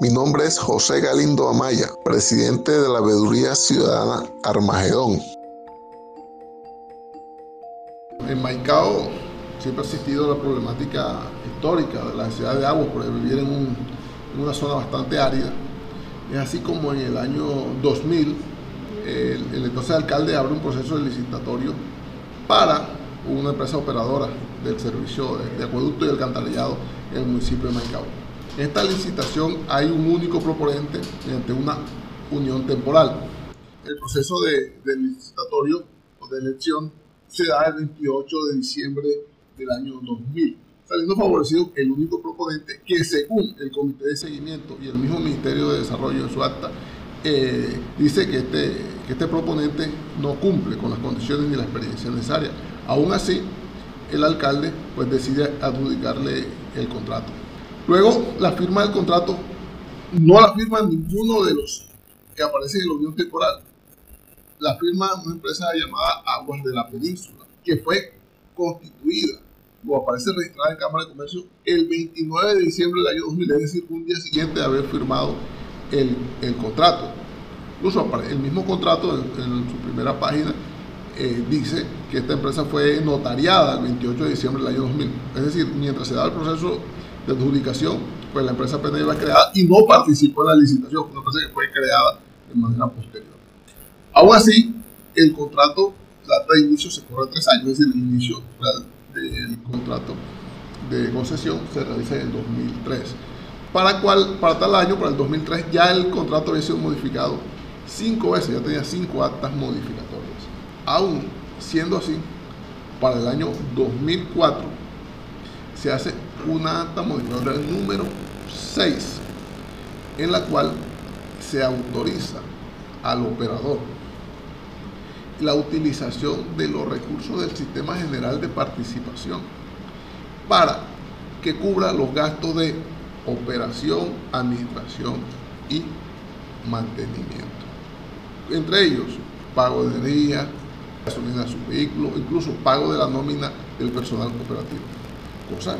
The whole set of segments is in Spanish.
Mi nombre es José Galindo Amaya, presidente de la Veeduría Ciudadana Armagedón. En Maicao siempre ha existido la problemática histórica de la necesidad de agua por vivir en, una zona bastante árida. Es así como en el año 2000 el, el entonces alcalde abre un proceso de licitatorio para una empresa operadora del servicio de, acueducto y alcantarillado en el municipio de Maicao. Esta licitación hay un único proponente mediante una unión temporal. El proceso de, de licitatorio o de elección se da el 28 de diciembre del año 2000, saliendo favorecido el único proponente que según el Comité de Seguimiento y el mismo Ministerio de Desarrollo en su acta, eh, dice que este, que este proponente no cumple con las condiciones ni la experiencia necesaria. Aún así, el alcalde pues decide adjudicarle el contrato. Luego, la firma del contrato no la firma ninguno de los que aparecen en la unión temporal. La firma una empresa llamada Aguas de la Península, que fue constituida o aparece registrada en Cámara de Comercio el 29 de diciembre del año 2000, es decir, un día siguiente de haber firmado el, el contrato. Incluso el mismo contrato en, su primera página eh, dice que esta empresa fue notariada el 28 de diciembre del año 2000. Es decir, mientras se daba el proceso de adjudicación, pues la empresa apenas iba creada y no participó en la licitación, una empresa que fue creada de manera posterior. Aún así, el contrato, la data de inicio se corre tres años, es decir, el inicio del contrato de concesión se realiza en el 2003 para, cual, para tal año, para el 2003, ya el contrato había sido modificado cinco veces, ya tenía cinco actas modificatorias. Aún siendo así, para el año 2004 se hace una acta modificatoria número 6, en la cual se autoriza al operador la utilización de los recursos del Sistema General de Participación para que cubra los gastos de operación, administración y mantenimiento. Entre ellos, pago de energía, gasolina a su vehículo, incluso pago de la nómina del personal cooperativo. Cosa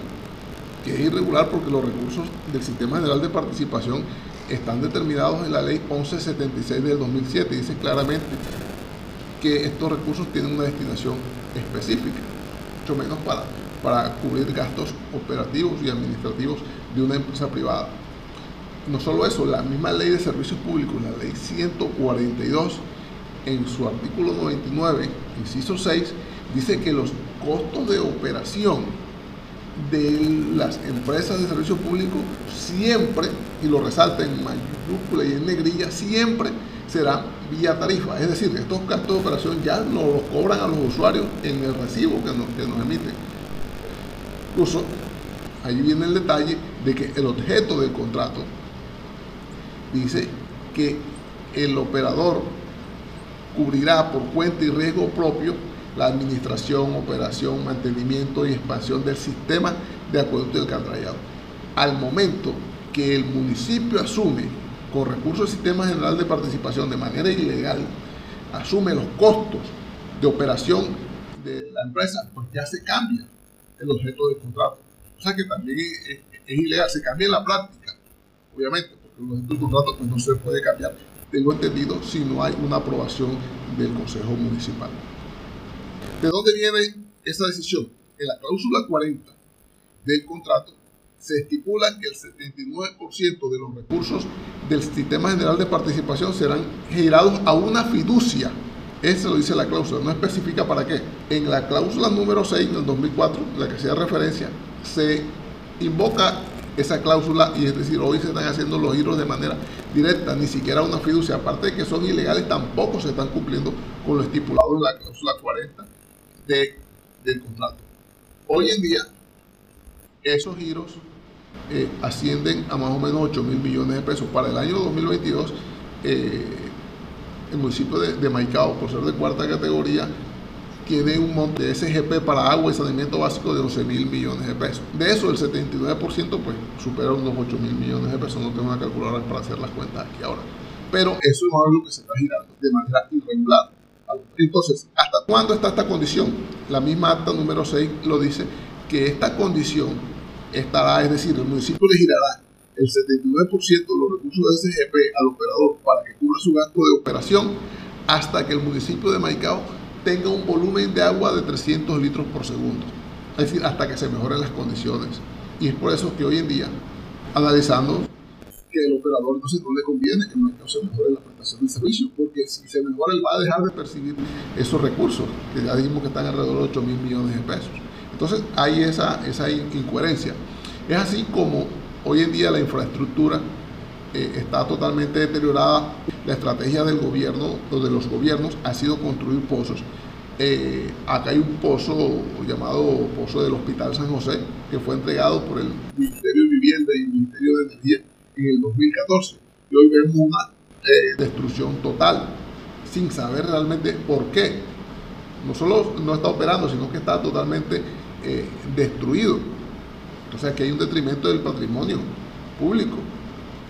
que es irregular porque los recursos del Sistema General de Participación están determinados en la ley 1176 del 2007 y dice claramente que estos recursos tienen una destinación específica, mucho menos para, para cubrir gastos operativos y administrativos de una empresa privada. No solo eso, la misma ley de servicios públicos, la ley 142, en su artículo 99, inciso 6, dice que los costos de operación de las empresas de servicio público siempre, y lo resalta en mayúscula y en negrilla, siempre será vía tarifa. Es decir, estos gastos de operación ya nos los cobran a los usuarios en el recibo que nos, que nos emiten. Incluso ahí viene el detalle de que el objeto del contrato dice que el operador cubrirá por cuenta y riesgo propio la administración, operación, mantenimiento y expansión del sistema de acueducto y alcantarillado. Al momento que el municipio asume con recursos del Sistema General de Participación de manera ilegal, asume los costos de operación de la empresa, pues ya se cambia el objeto del contrato sea que también es, ilegal, se cambia la práctica, obviamente, porque el contrato pues, no se puede cambiar, tengo entendido, si no hay una aprobación del Consejo Municipal. ¿De dónde viene esa decisión? En la cláusula 40 del contrato se estipula que el 79% de los recursos del Sistema General de Participación serán girados a una fiducia. Eso lo dice la cláusula, no especifica para qué. En la cláusula número 6 del 2004, la que hacía referencia, se invoca esa cláusula y es decir, hoy se están haciendo los giros de manera directa, ni siquiera una fiducia, aparte de que son ilegales, tampoco se están cumpliendo con lo estipulado en la cláusula 40 de, del contrato. Hoy en día, esos giros eh, ascienden a más o menos 8 mil millones de pesos. Para el año 2022, eh, el municipio de, Maicao, por ser de cuarta categoría, tiene un monte de SGP para agua y saneamiento básico de 11 mil millones de pesos. De eso, el 79% pues supera unos 8 mil millones de pesos. No tengo una calculadora para hacer las cuentas aquí ahora. Pero eso es lo que se está girando de manera irregular. Entonces, ¿hasta cuándo está esta condición? La misma acta número 6 lo dice, que esta condición estará, es decir, el municipio le girará el 79% de los recursos de SGP al operador para que cubra su gasto de operación hasta que el municipio de Maicao tenga un volumen de agua de 300 litros por segundo. Es decir, hasta que se mejoren las condiciones. Y es por eso que hoy en día, analizando que el operador entonces no le conviene que Maicao se mejore la prestación del servicio, porque si se mejora él va a dejar de percibir esos recursos, que ya dijimos que están alrededor de 8 mil millones de pesos. Entonces hay esa, esa incoherencia. Es así como hoy en día la infraestructura eh, está totalmente deteriorada. La estrategia del gobierno, o de los gobiernos, ha sido construir pozos. Eh, acá hay un pozo llamado Pozo del Hospital San José, que fue entregado por el Ministerio de Vivienda y el Ministerio de Energía en el 2014. Y hoy vemos una eh, destrucción total, sin saber realmente por qué. No solo no está operando, sino que está totalmente destruido. Entonces aquí hay un detrimento del patrimonio público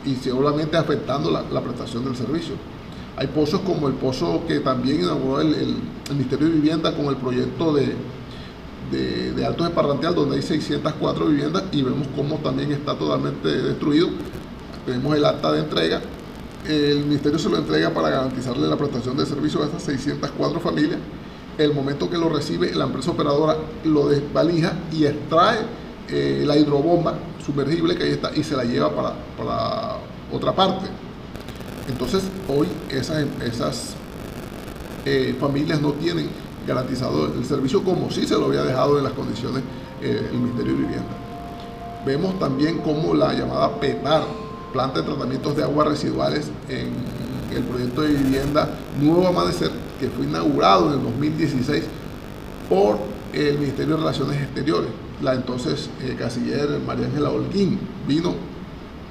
y seguramente afectando la, prestación del servicio. Hay pozos como el pozo que también inauguró el, Ministerio de Vivienda con el proyecto de, de, Altos Esparranteal, donde hay 604 viviendas y vemos cómo también está totalmente destruido. Tenemos el acta de entrega. El Ministerio se lo entrega para garantizarle la prestación de servicio a estas 604 familias. El momento que lo recibe, la empresa operadora lo desvalija y extrae eh, la hidrobomba sumergible que ahí está y se la lleva para, para otra parte. Entonces hoy esas, esas eh, familias no tienen garantizado el servicio como si se lo había dejado en las condiciones eh, el Ministerio de Vivienda. Vemos también como la llamada PETAR, planta de tratamientos de aguas residuales en el proyecto de vivienda Nuevo Amanecer, que fue inaugurado en el 2016 por el Ministerio de Relaciones Exteriores la entonces eh, canciller María Ángela Holguín vino,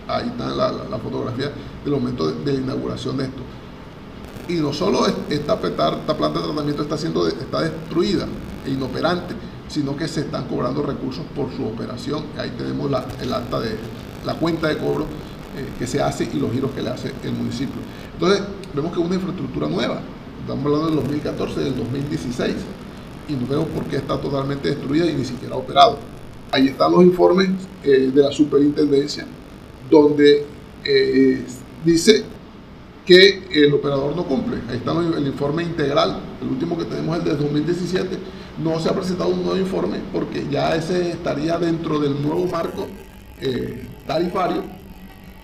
ahí está la, fotografía del momento de, la inauguración de esto. Y no solo esta, planta de tratamiento está, siendo, está destruida e inoperante, sino que se están cobrando recursos por su operación. Ahí tenemos el acta de la cuenta de cobro que se hace y los giros que le hace el municipio. Entonces, vemos que es una infraestructura nueva. Estamos hablando del 2014 y del 2016 y no vemos por qué está totalmente destruida y ni siquiera operado. Ahí están los informes eh, de la superintendencia, donde eh, dice que el operador no cumple. Ahí está el informe integral, el último que tenemos es el de 2017. No se ha presentado un nuevo informe porque ya ese estaría dentro del nuevo marco eh, tarifario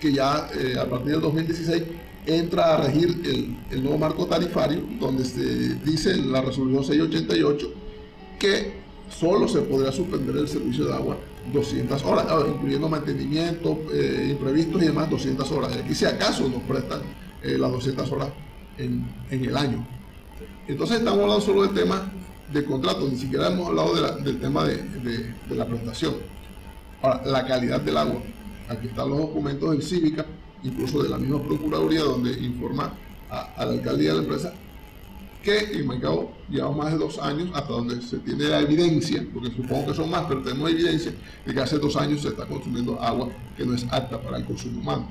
que ya a partir del 2016 entra a regir el, nuevo marco tarifario, donde se dice en la resolución 688 que solo se podrá suspender el servicio de agua 200 horas, ah, incluyendo mantenimiento, eh, imprevistos y demás 200 horas. Y aquí si acaso nos prestan eh, las 200 horas en, el año. Entonces estamos hablando solo del tema de contrato, ni siquiera hemos hablado del tema de, de la prestación. Ahora, la calidad del agua. Aquí están los documentos del Cívica incluso de la misma Procuraduría, donde informa a, la alcaldía de la empresa que en Maicao lleva más de dos años, hasta donde se tiene la evidencia, porque supongo que son más, pero tenemos evidencia de que hace dos años se está consumiendo agua que no es apta para el consumo humano.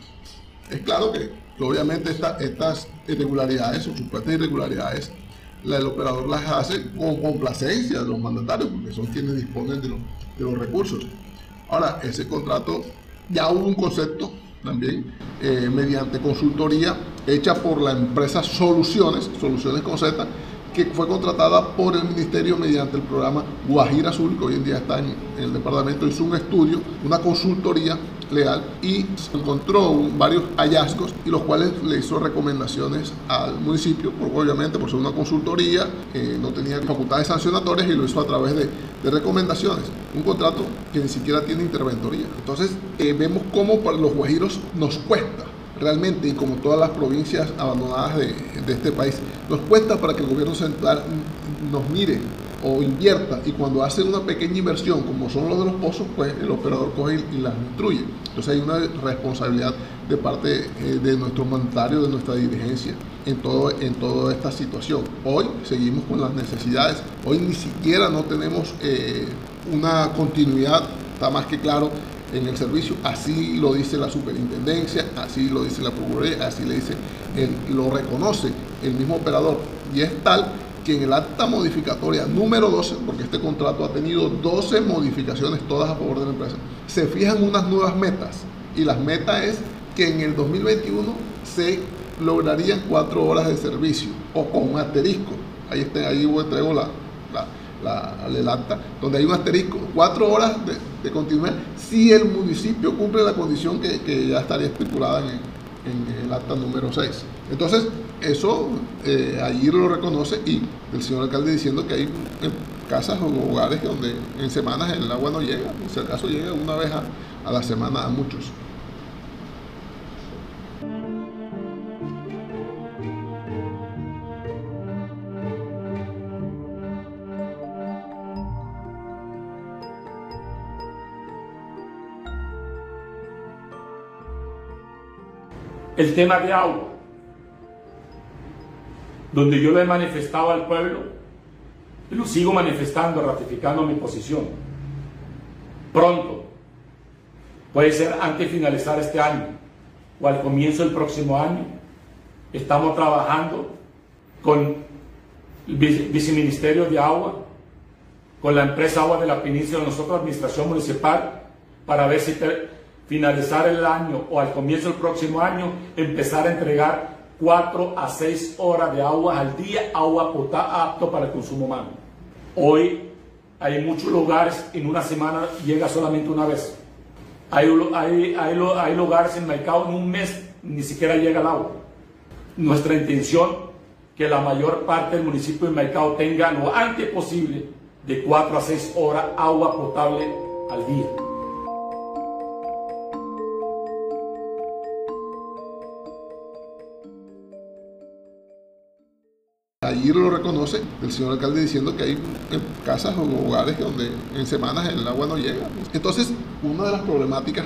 Es claro que, obviamente estas irregularidades o supuestas irregularidades, el operador las hace con complacencia de los mandatarios, porque son quienes disponen de los, de los recursos. Ahora, ese contrato, ya hubo un concepto también eh, mediante consultoría hecha por la empresa Soluciones, Soluciones con Z, que fue contratada por el ministerio mediante el programa Guajira Azul, que hoy en día está en, el departamento, hizo un estudio, una consultoría legal y encontró varios hallazgos y los cuales le hizo recomendaciones al municipio, obviamente por ser una consultoría, eh, no tenía facultades sancionatorias y lo hizo a través de, recomendaciones. Un contrato que ni siquiera tiene interventoría. Entonces eh, vemos cómo para los guajiros nos cuesta realmente, y como todas las provincias abandonadas de, de este país, nos cuesta para que el gobierno central nos mire o invierta y cuando hace una pequeña inversión como son los de los pozos, pues el operador coge y, las destruye. Entonces hay una responsabilidad de parte eh, de nuestro mandatario, de nuestra dirigencia en, todo, en toda esta situación. Hoy seguimos con las necesidades, hoy ni siquiera no tenemos eh, una continuidad, está más que claro en el servicio, así lo dice la superintendencia, así lo dice la Procuraduría, así le dice, lo reconoce el mismo operador y es tal que en el acta modificatoria número 12, porque este contrato ha tenido 12 modificaciones todas a favor de la empresa, se fijan unas nuevas metas y las metas es que en el 2021 se lograrían cuatro horas de servicio o con un asterisco. Ahí, está, ahí traigo la, la, el acta, donde hay un asterisco, cuatro horas de, continuidad, si el municipio cumple la condición que, ya estaría estipulada en, en, el acta número 6. Entonces, eso eh, allí lo reconoce y el señor alcalde diciendo que hay casas o hogares donde en semanas el agua no llega, si acaso llega una vez a, a la semana a muchos. El tema de agua, donde yo le he manifestado al pueblo, lo sigo manifestando, ratificando mi posición. Pronto, puede ser antes de finalizar este año o al comienzo del próximo año, estamos trabajando con el viceministerio de agua, con la empresa Agua de la Península, nosotros, administración municipal, para ver si finalizar el año o al comienzo del próximo año, empezar a entregar 4 a 6 horas de agua al día, agua potable apto para el consumo humano. Hoy hay muchos lugares, en una semana llega solamente una vez. Hay, hay, hay, lugares en mercado, en un mes ni siquiera llega el agua. Nuestra intención que la mayor parte del municipio del mercado tenga lo antes posible de 4 a 6 horas agua potable al día. Lo reconoce el señor alcalde diciendo que hay casas o hogares donde en semanas el agua no llega. Entonces, una de las problemáticas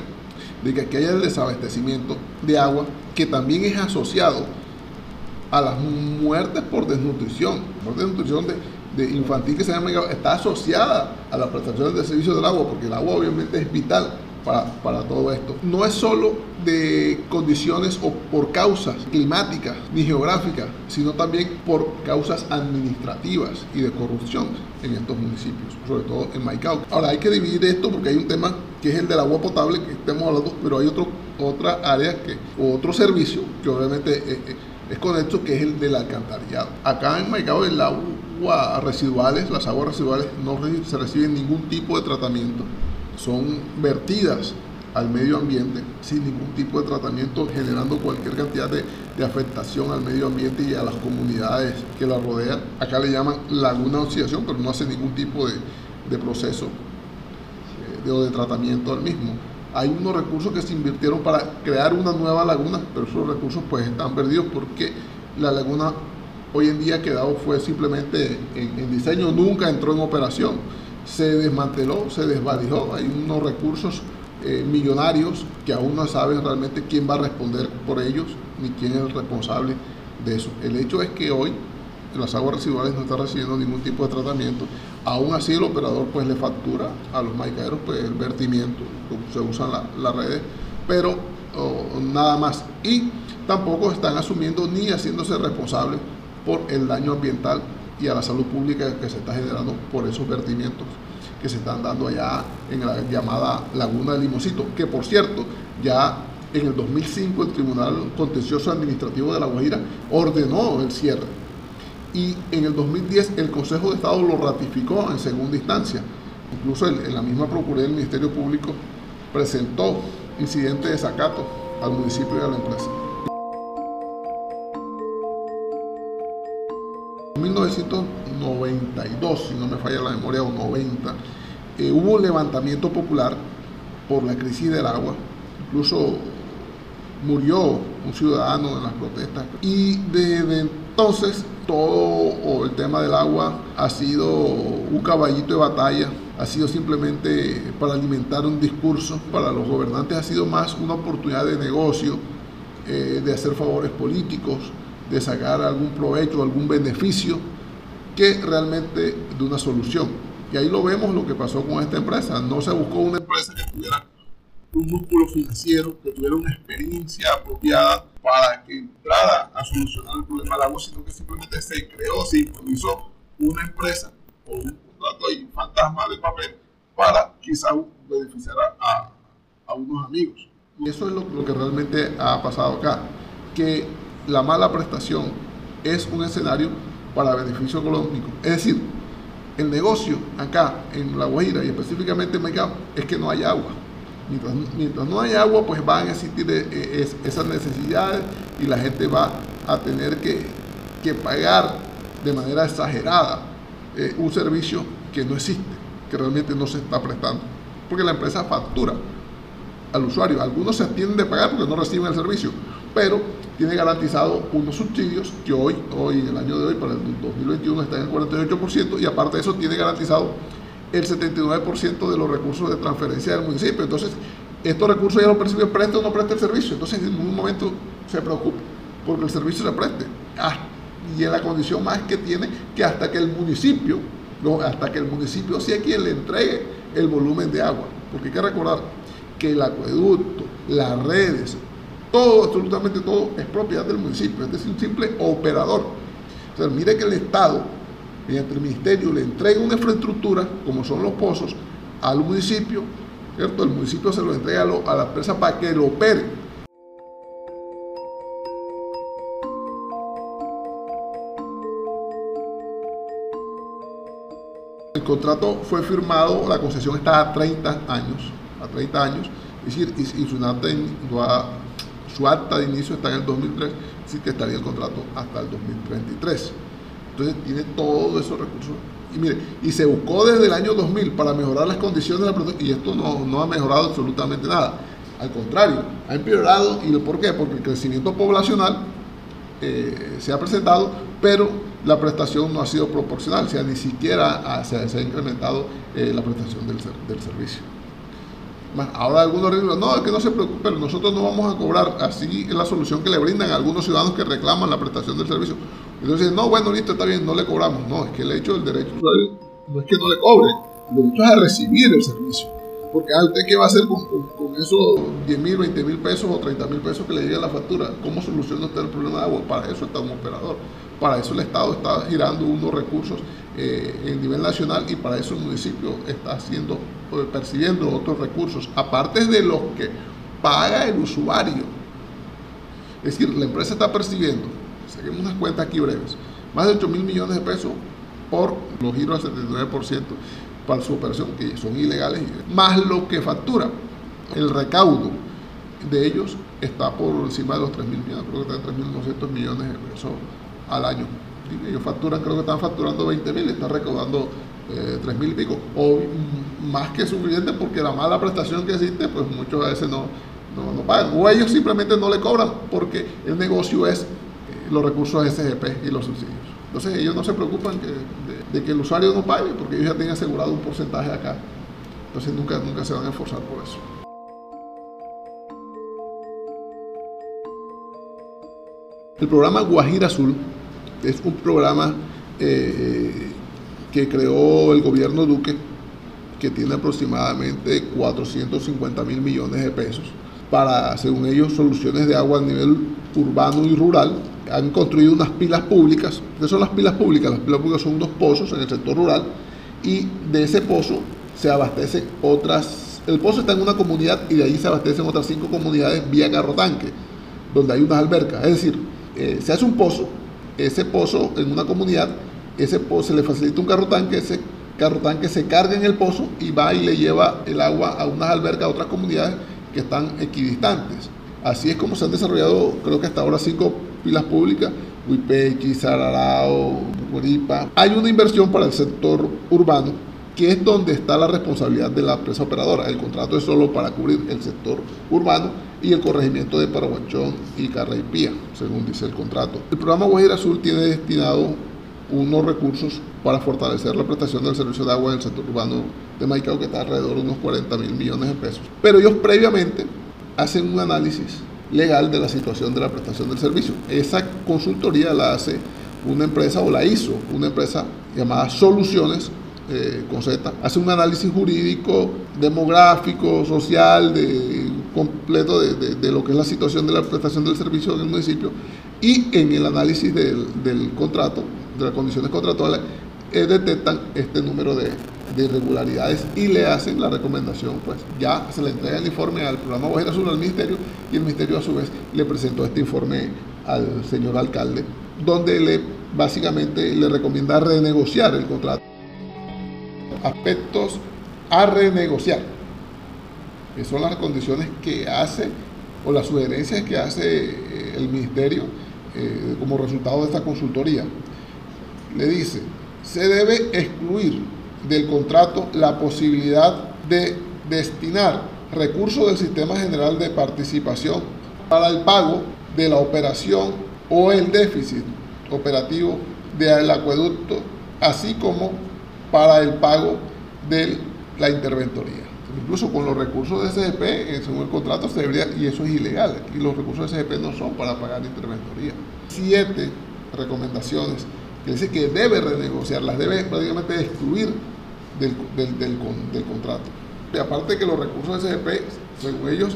de que aquí haya el desabastecimiento de agua, que también es asociado a las muertes por desnutrición, muerte de desnutrición de, infantil que se llama, está asociada a la prestación del servicio del agua, porque el agua obviamente es vital para, todo esto. No es solo de condiciones o por causas climáticas ni geográficas, sino también por causas administrativas y de corrupción en estos municipios, sobre todo en Maicao. Ahora hay que dividir esto porque hay un tema que es el del agua potable que estemos hablando, pero hay otro, otra área que, o otro servicio que obviamente es, eh, eh, es conecto que es el del alcantarillado. Acá en Maicao el agua residuales, las aguas residuales no se reciben ningún tipo de tratamiento son vertidas al medio ambiente sin ningún tipo de tratamiento, generando cualquier cantidad de, afectación al medio ambiente y a las comunidades que la rodean. Acá le llaman laguna oxidación, pero no hace ningún tipo de, proceso eh, de, o de tratamiento al mismo. Hay unos recursos que se invirtieron para crear una nueva laguna, pero esos recursos pues están perdidos porque la laguna hoy en día quedado fue simplemente en, en diseño, nunca entró en operación se desmanteló, se desvalijó, hay unos recursos eh, millonarios que aún no saben realmente quién va a responder por ellos ni quién es el responsable de eso. El hecho es que hoy las aguas residuales no están recibiendo ningún tipo de tratamiento, aún así el operador pues le factura a los maicaderos pues el vertimiento, se usan las redes, pero nada más. Y tampoco están asumiendo ni haciéndose responsables por el daño ambiental y a la salud pública que se está generando por esos vertimientos que se están dando allá en la llamada Laguna de Limosito, que por cierto, ya en el 2005 el Tribunal Contencioso Administrativo de La Guajira ordenó el cierre y en el 2010 el Consejo de Estado lo ratificó en segunda instancia. Incluso en la misma Procuraduría del Ministerio Público presentó incidente de desacato al municipio y a la empresa. 1992, si no me falla la memoria, o 90, eh, hubo un levantamiento popular por la crisis del agua. Incluso murió un ciudadano en las protestas. Y desde entonces todo el tema del agua ha sido un caballito de batalla, ha sido simplemente para alimentar un discurso. Para los gobernantes ha sido más una oportunidad de negocio, eh, de hacer favores políticos, de sacar algún provecho, algún beneficio, que realmente de una solución. Y ahí lo vemos lo que pasó con esta empresa. No se buscó una empresa que tuviera un músculo financiero, que tuviera una experiencia apropiada para que entrara a solucionar el problema del agua, sino que simplemente se creó, se improvisó una empresa o un contrato y fantasma de papel para quizás beneficiar a, a unos amigos. Y eso es lo, lo que realmente ha pasado acá, que la mala prestación es un escenario para beneficio económico. Es decir, el negocio acá en La Guajira y específicamente en Maicao es que no hay agua. Mientras, no hay agua, pues van a existir eh, esas necesidades y la gente va a tener que, pagar de manera exagerada eh, un servicio que no existe, que realmente no se está prestando. Porque la empresa factura al usuario. Algunos se atienden de pagar porque no reciben el servicio, pero tiene garantizado unos subsidios que hoy, hoy el año de hoy, para el 2021, está en el 48% y aparte de eso tiene garantizado el 79% de los recursos de transferencia del municipio. Entonces, estos recursos ya los percibe, presta o no presta el servicio. Entonces, en ningún momento se preocupa porque el servicio se preste. Ah, y en la condición más que tiene que hasta que el municipio, no, hasta que el municipio sea quien le entregue el volumen de agua. Porque hay que recordar que el acueducto, las redes, todo, absolutamente todo es propiedad del municipio, es decir, un simple operador. Entonces, mire que el Estado, mediante el ministerio, le entrega una infraestructura, como son los pozos, al municipio, ¿cierto? El municipio se lo entrega a, la empresa para que lo opere. El contrato fue firmado, la concesión está a 30 años, a 30 años, es decir, y, y su, su acta de inicio está en el 2003, así que estaría el contrato hasta el 2033. Entonces tiene todos esos recursos. Y mire, y se buscó desde el año 2000 para mejorar las condiciones de la producción, y esto no, no ha mejorado absolutamente nada. Al contrario, ha empeorado. ¿Y por qué? Porque el crecimiento poblacional eh, se ha presentado, pero la prestación no ha sido proporcional, o sea, ni siquiera se, ha incrementado eh, la prestación del, del servicio. Ahora algunos dicen, no, es que no se preocupen, nosotros no vamos a cobrar. Así es la solución que le brindan a algunos ciudadanos que reclaman la prestación del servicio. Entonces, no, bueno, listo, está bien, no le cobramos. No, es que el hecho del derecho no es que no le cobre, el derecho es a recibir el servicio. Porque, ah, ¿usted qué va a hacer con, esos 10 mil, 20 mil pesos o 30 mil pesos que le llega la factura? ¿Cómo soluciona usted el problema de agua? Para eso está un operador. Para eso el Estado está girando unos recursos eh, en nivel nacional y para eso el municipio está haciendo, eh, percibiendo otros recursos, aparte de los que paga el usuario. Es decir, la empresa está percibiendo, seguimos unas cuentas aquí breves, más de 8 mil millones de pesos por los giros al 79% para su operación, que son ilegales, más lo que factura. El recaudo de ellos está por encima de los 3 mil millones, creo que está en 3.900 millones de pesos al año. Ellos facturan, creo que están facturando 20 mil, están recaudando eh, 3 mil y pico, o más que suficiente porque la mala prestación que existe, pues muchos a veces no, no, pagan, o ellos simplemente no le cobran porque el negocio es eh, los recursos SGP y los subsidios. Entonces ellos no se preocupan de, que el usuario no pague porque ellos ya tienen asegurado un porcentaje acá. Entonces nunca, nunca se van a esforzar por eso. El programa Guajira Azul es un programa eh, que creó el gobierno Duque, que tiene aproximadamente 450 mil millones de pesos para, según ellos, soluciones de agua a nivel urbano y rural. Han construido unas pilas públicas. ¿Qué son las pilas públicas? Las pilas públicas son unos pozos en el sector rural y de ese pozo se abastecen otras. El pozo está en una comunidad y de ahí se abastecen otras cinco comunidades vía carro tanque, donde hay unas albercas. Es decir, eh, se hace un pozo ese pozo en una comunidad, ese pozo se le facilita un carro tanque, ese carro tanque se carga en el pozo y va y le lleva el agua a unas albercas, a otras comunidades que están equidistantes. Así es como se han desarrollado, creo que hasta ahora, cinco pilas públicas, Huipechi, Sararao, Guaripa. Hay una inversión para el sector urbano, que es donde está la responsabilidad de la empresa operadora. El contrato es solo para cubrir el sector urbano y el corregimiento de Paraguachón y Carraipía, según dice el contrato. El programa Guajira Azul tiene destinado unos recursos para fortalecer la prestación del servicio de agua en el sector urbano de Maicao, que está alrededor de unos 40 mil millones de pesos. Pero ellos previamente hacen un análisis legal de la situación de la prestación del servicio. Esa consultoría la hace una empresa o la hizo una empresa llamada Soluciones eh, con Z, hace un análisis jurídico, demográfico, social, completo de, lo que es la situación de la prestación del servicio en el municipio y en el análisis del, contrato, de las condiciones contractuales, eh, detectan este número de, de irregularidades y le hacen la recomendación, pues ya se le entrega el informe al programa Guajira Sur al ministerio y el ministerio a su vez le presentó este informe al señor alcalde, donde le básicamente le recomienda renegociar el contrato. Aspectos a renegociar, que son las condiciones que hace o las sugerencias que hace eh, el ministerio eh, como resultado de esta consultoría. Le dice, se debe excluir del contrato la posibilidad de destinar recursos del Sistema General de Participación para el pago de la operación o el déficit operativo del acueducto, así como para el pago de la interventoría. Incluso con los recursos de SGP, eh, según el contrato, se debería, y eso es ilegal, aquí los recursos de SGP no son para pagar interventoría. Siete recomendaciones que dice que debe renegociar, las debe prácticamente excluir del, del, contrato. Y aparte que los recursos de SGP, según ellos,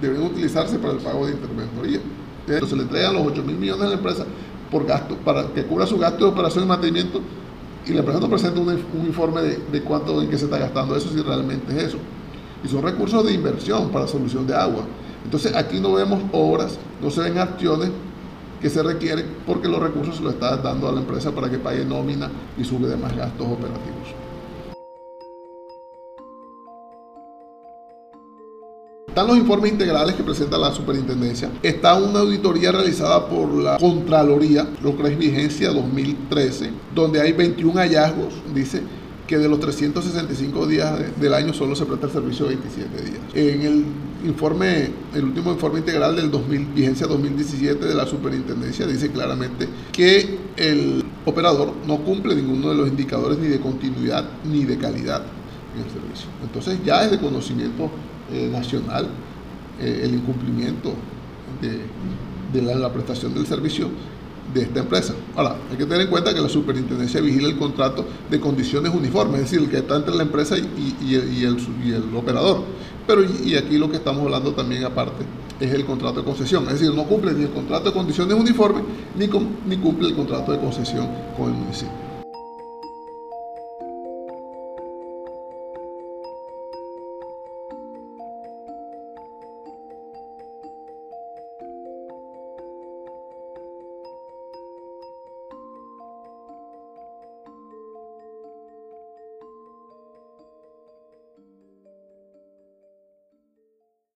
deben utilizarse para el pago de interventoría. Entonces se le entregan los 8 mil millones a la empresa por gasto, para que cubra su gasto de operación y mantenimiento y la empresa no presenta un, informe de, de, cuánto en qué se está gastando eso, si realmente es eso. Y son recursos de inversión para solución de agua. Entonces aquí no vemos obras, no se ven acciones que se requieren porque los recursos se los está dando a la empresa para que pague nómina y sube demás gastos operativos. Están los informes integrales que presenta la superintendencia. Está una auditoría realizada por la Contraloría, lo que es vigencia 2013, donde hay 21 hallazgos, dice que de los 365 días del año solo se presta el servicio 27 días. En el informe, el último informe integral del 2000, vigencia 2017 de la superintendencia dice claramente que el operador no cumple ninguno de los indicadores ni de continuidad ni de calidad en el servicio. Entonces ya es de conocimiento eh, nacional eh, el incumplimiento de, la, prestación del servicio de esta empresa. Ahora, hay que tener en cuenta que la superintendencia vigila el contrato de condiciones uniformes, es decir, el que está entre la empresa y, el, operador. Pero y, aquí lo que estamos hablando también aparte es el contrato de concesión, es decir, no cumple ni el contrato de condiciones uniformes ni, ni cumple el contrato de concesión con el municipio.